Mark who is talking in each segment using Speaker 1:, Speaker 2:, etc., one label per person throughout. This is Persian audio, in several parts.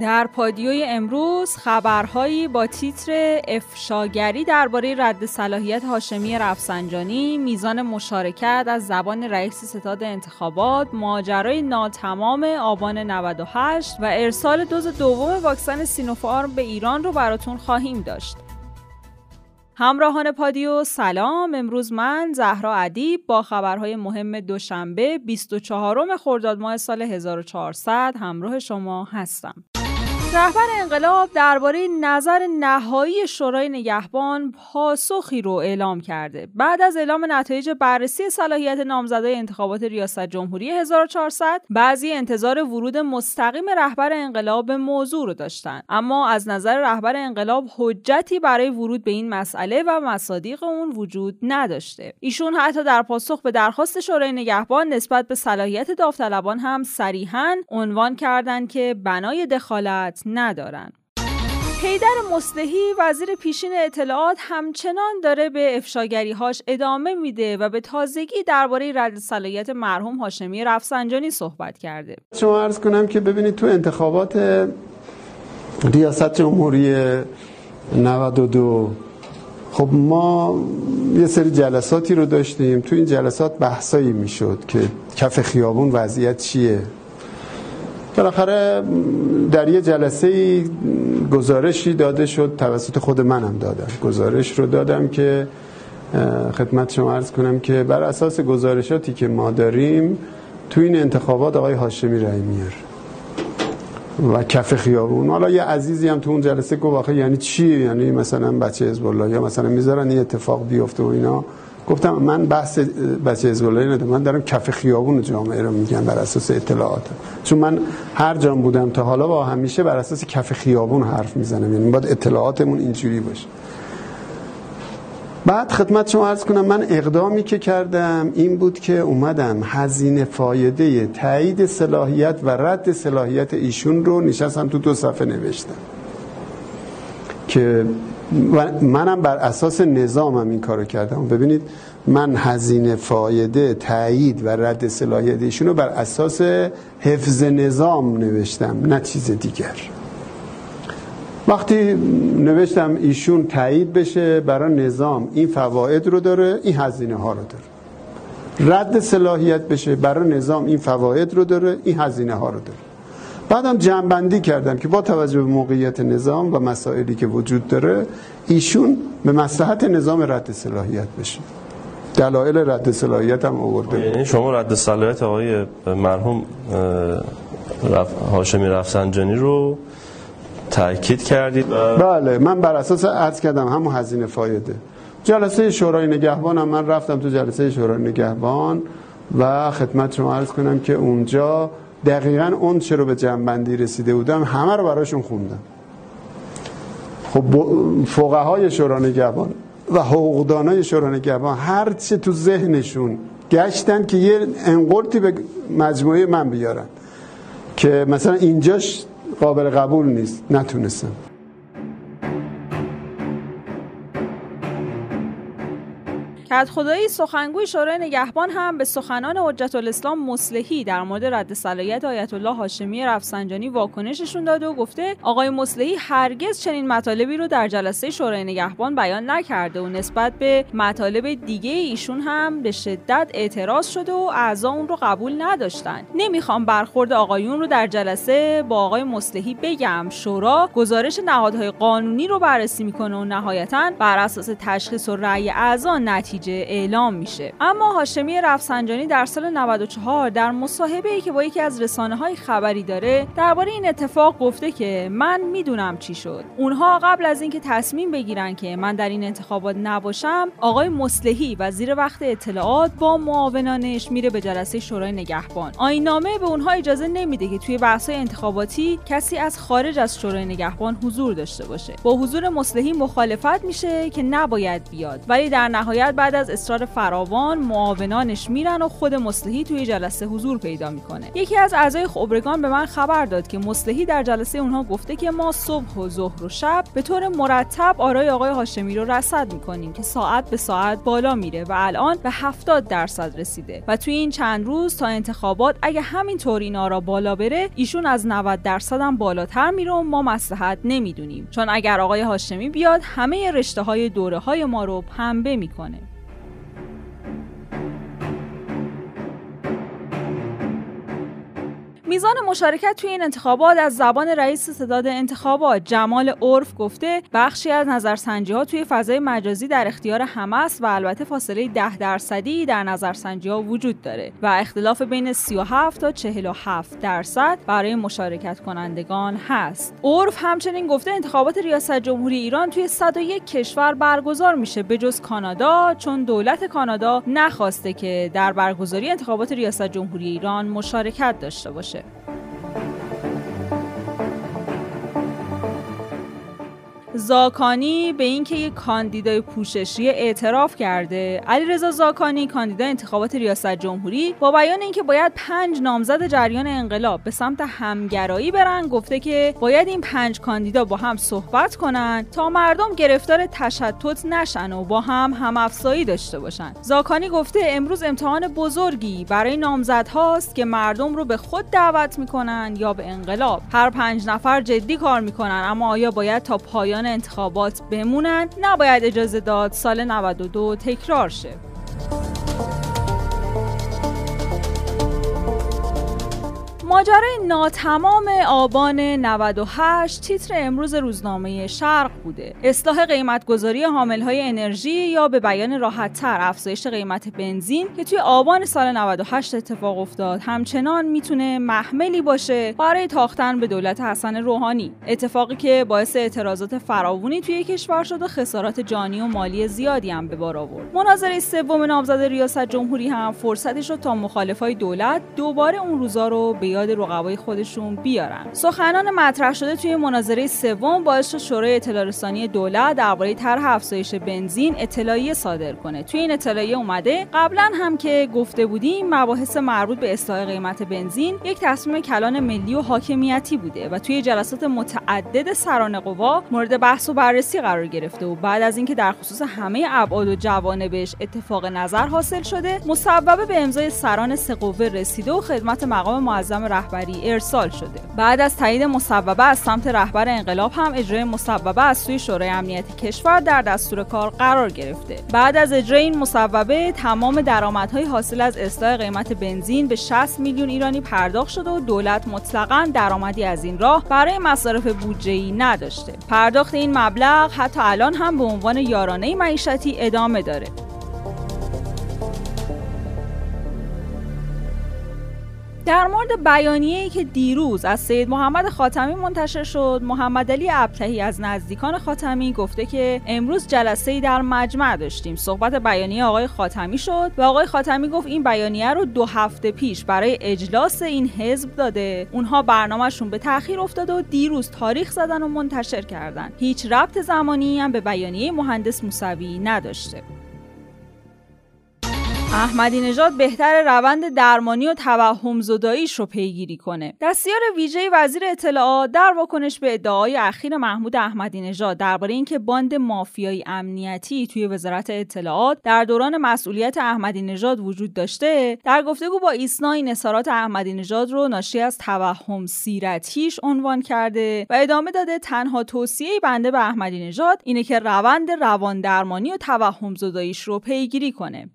Speaker 1: در پادیوی امروز خبرهایی با تیتر افشاگری درباره رد صلاحیت هاشمی رفسنجانی، میزان مشارکت از زبان رئیس ستاد انتخابات، ماجرای ناتمام آبان 98 و ارسال دوز دوم واکسن سینوفارم به ایران رو براتون خواهیم داشت. همراهان پادیو سلام امروز من زهرا ادیب با خبرهای مهم دوشنبه 24 خرداد ماه سال 1400 همراه شما هستم رهبر انقلاب درباره نظر نهایی شورای نگهبان پاسخی رو اعلام کرده. بعد از اعلام نتایج بررسی صلاحیت نامزدای انتخابات ریاست جمهوری 1400 بعضی انتظار ورود مستقیم رهبر انقلاب به موضوع رو داشتن اما از نظر رهبر انقلاب حجتی برای ورود به این مسئله و مصادیق اون وجود نداشته ایشون حتی در پاسخ به درخواست شورای نگهبان نسبت به صلاحیت داوطلبان هم صریحا عنوان کردند که بنای دخالت ندارن. حیدر مصلحی وزیر پیشین اطلاعات همچنان داره به افشاگریهاش ادامه میده و به تازگی درباره رد صلاحیت مرحوم هاشمی رفسنجانی صحبت کرده.
Speaker 2: شما عرض کنم که ببینید تو انتخابات ریاست جمهوری 92 خب ما یه سری جلساتی رو داشتیم. تو این جلسات بحثایی می‌شد که کف خیابون وضعیت چیه؟ بالاخره در یه جلسه گزارشی داده شد توسط خود منم دادم. گزارش رو دادم که خدمت شما عرض کنم که بر اساس گزارشاتی که ما داریم تو این انتخابات آقای هاشمی رای میار و کف خیابون. حالا یه عزیزی هم تو اون جلسه گفت یعنی چی؟ یعنی مثلا بچه حزب الله یا مثلا می‌ذارن این اتفاق بیفته و اینا. گفتم من بحث بچه ازگلایی ندارم. من دارم کف خیابون جامعه رو میگم بر اساس اطلاعات. چون من هر جام بودم تا حالا با همیشه بر اساس کف خیابون حرف می‌زنم. یعنی باید اطلاعاتمون اینجوری باشه. بعد خدمت شما عرض کنم من اقدامی که کردم این بود که اومدم هزینه فایده تایید صلاحیت و رد صلاحیت ایشون رو نشستم تو دو صفحه نوشتم. که منم بر اساس نظامم این کارو کردم. ببینید من هزینه فایده تایید و رد صلاحیت ایشون رو بر اساس حفظ نظام نوشتم نه چیز دیگر. وقتی نوشتم ایشون تایید بشه برای نظام این فواید رو داره این هزینه ها رو داره. رد صلاحیت بشه برای نظام این فواید رو داره این هزینه ها رو داره. بعدم جنبندی کردم که با توجه به موقعیت نظام و مسائلی که وجود داره ایشون به مصلحت نظام رد صلاحیت بشه. دلایل رد صلاحیت هم آورده
Speaker 3: یعنی شما رد صلاحیت آقای مرحوم رف... هاشمی رفسنجانی رو تاکید کردید
Speaker 2: بله من بر اساس عرض کردم همون هزینه فایده. جلسه شورای نگهبان هم من رفتم تو جلسه شورای نگهبان و خدمت شما عرض کنم که اونجا دقیقا اون چه رو به جنبندی رسیده بودم همه رو براشون خوندم. خب فقه های شورا نگهبان و حقوقدان های شورا نگهبان هر چه تو ذهنشون گشتن که یه انقلتی به مجموعه من بیارن که مثلا اینجاش قابل قبول نیست نتونستم.
Speaker 1: خدایی سخنگوی شورای نگهبان هم به سخنان حجت الاسلام مصلحی در مورد رد صلاحیت آیت الله هاشمی رفسنجانی واکنششون داده و گفته آقای مصلحی هرگز چنین مطالبی رو در جلسه شورای نگهبان بیان نکرده و نسبت به مطالب دیگه ایشون هم به شدت اعتراض شده و اعضا اون رو قبول نداشتن. نمی‌خوام برخورد آقایون رو در جلسه با آقای مصلحی بگم. شورا گزارش نهادهای قانونی رو بررسی می‌کنه و نهایتا بر اساس تشخیص و رأی اعضا نتیجه اعلام میشه. اما هاشمی رفسنجانی در سال 94 در مصاحبه ای که با یکی از رسانه های خبری داره درباره این اتفاق گفته که من می‌دونم چی شد. اونها قبل از اینکه تصمیم بگیرن که من در این انتخابات نباشم آقای مصلحی وزیر وقت اطلاعات با معاونانش میره به جلسه شورای نگهبان. آینامه به اونها اجازه نمیده که توی بحث انتخاباتی کسی از خارج از شورای نگهبان حضور داشته باشه. با حضور مصلحی مخالفت میشه که نباید بیاد. ولی در نهایت بعد از اصرار فراوان معاونانش میرن و خود مصلحی توی جلسه حضور پیدا می‌کنه. یکی از اعضای خبرگان به من خبر داد که مصلحی در جلسه اونها گفته که ما صبح و ظهر و شب به طور مرتب آرای آقای هاشمی رو رصد می‌کنیم که ساعت به ساعت بالا میره و الان به 70 درصد رسیده. و توی این چند روز تا انتخابات اگه همینطور این آرا بالا بره ایشون از 90 درصد هم بالاتر میره و ما مصلحت نمی‌دونیم. چون اگر آقای هاشمی بیاد همه رشته های دوره های ما رو پنبه می‌کنه. میزان مشارکت توی این انتخابات از زبان رئیس ستاد انتخابات جمال عرف گفته بخشی از نظرسنجی ها توی فضای مجازی در اختیار همه است و البته فاصله 10 درصدی در نظرسنجی ها وجود داره و اختلاف بین 37 تا 47 درصد برای مشارکت کنندگان هست. عرف همچنین گفته انتخابات ریاست جمهوری ایران توی 101 کشور برگزار میشه به جز کانادا چون دولت کانادا نخواسته که در برگزاری انتخابات ریاست جمهوری ایران مشارکت داشته باشه. زاکانی به اینکه یک کاندیدای پوششی اعتراف کرده. علیرضا زاکانی کاندیدای انتخابات ریاست جمهوری با بیان اینکه باید پنج نامزد جریان انقلاب به سمت همگرایی برن گفته که باید این پنج کاندیدا با هم صحبت کنن تا مردم گرفتار تشتت نشن و با هم هم افزایی داشته باشن. زاکانی گفته امروز امتحان بزرگی برای نامزد هاست که مردم رو به خود دعوت می‌کنن یا به انقلاب. هر پنج نفر جدی کار می‌کنن اما آیا باید تا پایان انتخابات بمونن نباید اجازه داد سال 92 تکرار شه. ماجرای ناتمام آبان 98 تیتر امروز روزنامه شرق بوده. اصلاح قیمتگذاری های انرژی یا به بیان راحتتر افزایش قیمت بنزین که توی آبان سال 98 اتفاق افتاد همچنان می‌تونه محملی باشه برای تاختن به دولت حسن روحانی. اتفاقی که باعث اعتراضات فراوونی توی کشور شد و خسارات جانی و مالی زیادی هم به بار آورد. مناظره سوم نامزد ریاست جمهوری هم فرصتی شد تا مخالفای دولت دوباره اون روزا رو به یاد رقبای خودشون بیارن. سخنان مطرح شده توی مناظره سوم باعث شد شورای اطلاع رسانی دولت درباره طرح افزایش بنزین اطلاعیه صادر کنه. توی این اطلاعیه اومده قبلا هم که گفته بودیم مباحث مربوط به اصلاح قیمت بنزین یک تصمیم کلان ملی و حاکمیتی بوده و توی جلسات متعدد سران قوا مورد بحث و بررسی قرار گرفته و بعد از اینکه در خصوص همه ابعاد و جوانبش اتفاق نظر حاصل شده مصوبه به امضای سران سه قوه رسیده و خدمت مقام معظم رهبری ارسال شده. بعد از تایید مصوبه از سمت رهبر انقلاب هم اجرای مصوبه از سوی شورای امنیت کشور در دستور کار قرار گرفته. بعد از اجرای این مصوبه تمام درآمدهای حاصل از اصلاح قیمت بنزین به 60 میلیون ایرانی پرداخت شده و دولت مطلقا درآمدی از این راه برای مصارف بودجه‌ای نداشته. پرداخت این مبلغ حتی الان هم به عنوان یارانه معیشتی ادامه داره. در مورد بیانیه‌ای که دیروز از سید محمد خاتمی منتشر شد محمد علی ابتهی از نزدیکان خاتمی گفته که امروز جلسه ای در مجمع داشتیم. صحبت بیانیه آقای خاتمی شد و آقای خاتمی گفت این بیانیه رو دو هفته پیش برای اجلاس این حزب داده. اونها برنامهشون به تاخیر افتاده و دیروز تاریخ زدن و منتشر کردن. هیچ ربط زمانی هم به بیانیه مهندس موسوی نداشته. احمدی نژاد بهتر روند درمانی و توهم زداییش رو پیگیری کنه. دستیار ویژه وزیر اطلاعات در واکنش به ادعای اخیر محمود احمدی نژاد درباره اینکه باند مافیایی امنیتی توی وزارت اطلاعات در دوران مسئولیت احمدی نژاد وجود داشته، در گفتگو با ایسنا این اظهارات احمدی نژاد رو ناشی از توهم سیرتیش عنوان کرده و ادامه داده تنها توصیه بنده به احمدی نژاد اینه که روند روان درمانی و توهم زداییش رو پیگیری کنه.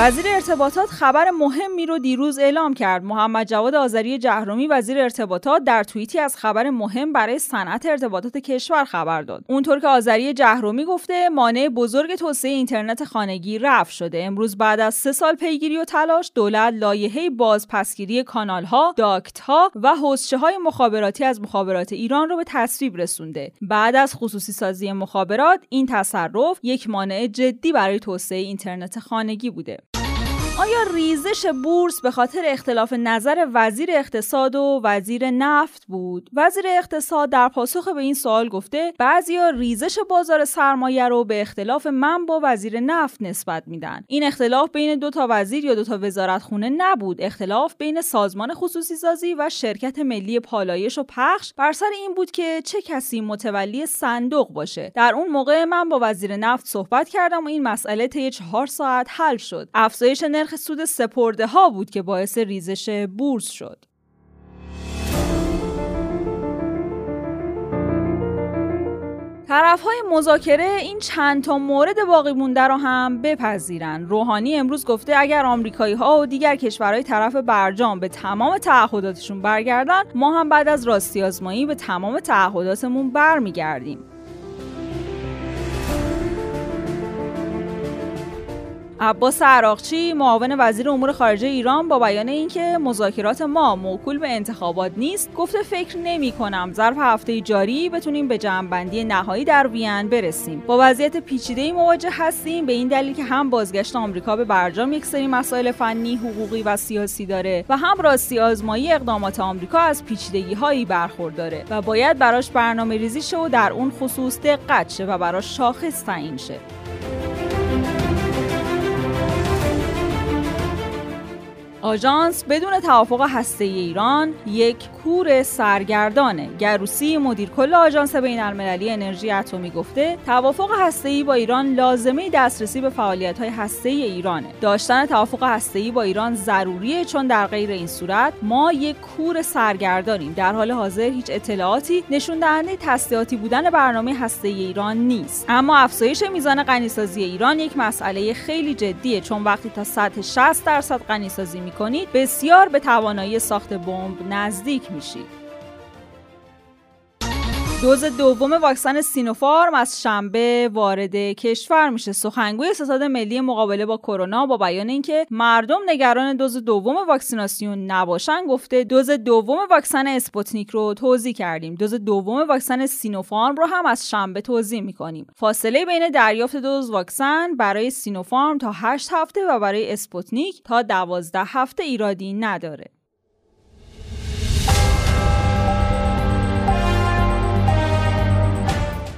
Speaker 1: وزیر ارتباطات خبر مهمی رو دیروز اعلام کرد. محمد جواد آذری جهرومی وزیر ارتباطات در توییتی از خبر مهم برای صنعت ارتباطات کشور خبر داد. اونطور که آذری جهرومی گفته مانع بزرگ توسعه اینترنت خانگی رفع شده. امروز بعد از سه سال پیگیری و تلاش دولت لایحه بازپسگیری کانال ها، داکت ها و حوزچه های مخابراتی از مخابرات ایران رو به تصویب رسونده. بعد از خصوصی سازی مخابرات این تصرف یک مانع جدی برای توسعه اینترنت خانگی بوده. آیا ریزش بورس به خاطر اختلاف نظر وزیر اقتصاد و وزیر نفت بود؟ وزیر اقتصاد در پاسخ به این سوال گفته بعضیا ریزش بازار سرمایه رو به اختلاف من با وزیر نفت نسبت میدن. این اختلاف بین دو تا وزیر یا دو تا وزارت خونه نبود. اختلاف بین سازمان خصوصی سازی و شرکت ملی پالایش و پخش بر سر این بود که چه کسی متولی صندوق باشه. در اون موقع من با وزیر نفت صحبت کردم و این مسئله طی چهار ساعت حل شد. افزایش نرخ سود سپرده ها بود که باعث ریزش بورس شد. طرف های مذاکره این چند تا مورد باقی مونده رو هم بپذیرن. روحانی امروز گفته اگر آمریکایی ها و دیگر کشورهای طرف برجام به تمام تعهداتشون برگردن ما هم بعد از راستی آزمایی به تمام تعهداتمون برمیگردیم. عباس عراقچی معاون وزیر امور خارجه ایران با بیان اینکه مذاکرات ما موکول به انتخابات نیست گفته فکر نمی کنم ظرف هفته جاری بتونیم به جمعبندی نهایی در وین برسیم. با وضعیت پیچیده مواجه هستیم به این دلیل که هم بازگشت آمریکا به برجام یک سری مسائل فنی حقوقی و سیاسی داره و هم راستی آزمایی اقدامات آمریکا از پیچیدگی هایی برخورداره و باید براش برنامه ریزی شه و در اون خصوص دقت شه و براش شاخص تعیین شه. آژانس بدون توافق هسته ایران یک کور سرگردانه گروسی مدیر کل آژانس بین المللی انرژی اتمی گفته توافق هسته ای با ایران لازمه دسترسی به فعالیت های هسته ای ایرانه داشتن توافق هسته ای با ایران ضروریه چون در غیر این صورت ما یک کور سرگردانیم. در حال حاضر هیچ اطلاعاتی نشون دهنده تسلیحاتی بودن برنامه هسته ای ایران نیست. اما افزایش میزان غنیسازی ایران یک مسئله خیلی جدیه. چون وقتی تا سطح 60 درصد غنیسازی کنید بسیار به توانایی ساخت بمب نزدیک میشید. دوز دوم واکسن سینوفارم از شنبه وارد کشور میشه. سخنگوی ستاد ملی مقابله با کرونا با بیان اینکه مردم نگران دوز دوم واکسیناسیون نباشن گفته دوز دوم واکسن اسپوتنیک رو توزیع کردیم. دوز دوم واکسن سینوفارم رو هم از شنبه توزیع می‌کنیم. فاصله بین دریافت دوز واکسن برای سینوفارم تا 8 هفته و برای اسپوتنیک تا 12 هفته ایرادی نداره.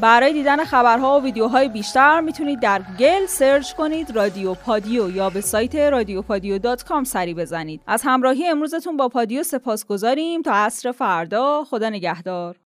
Speaker 1: برای دیدن خبرها و ویدیوهای بیشتر می‌تونید در گوگل search کنید رادیو پادیو یا به سایت رادیو پادیو dot com سری بزنید. از همراهی امروزتون با پادیو سپاسگزاریم تا عصر فردا خدا نگهدار.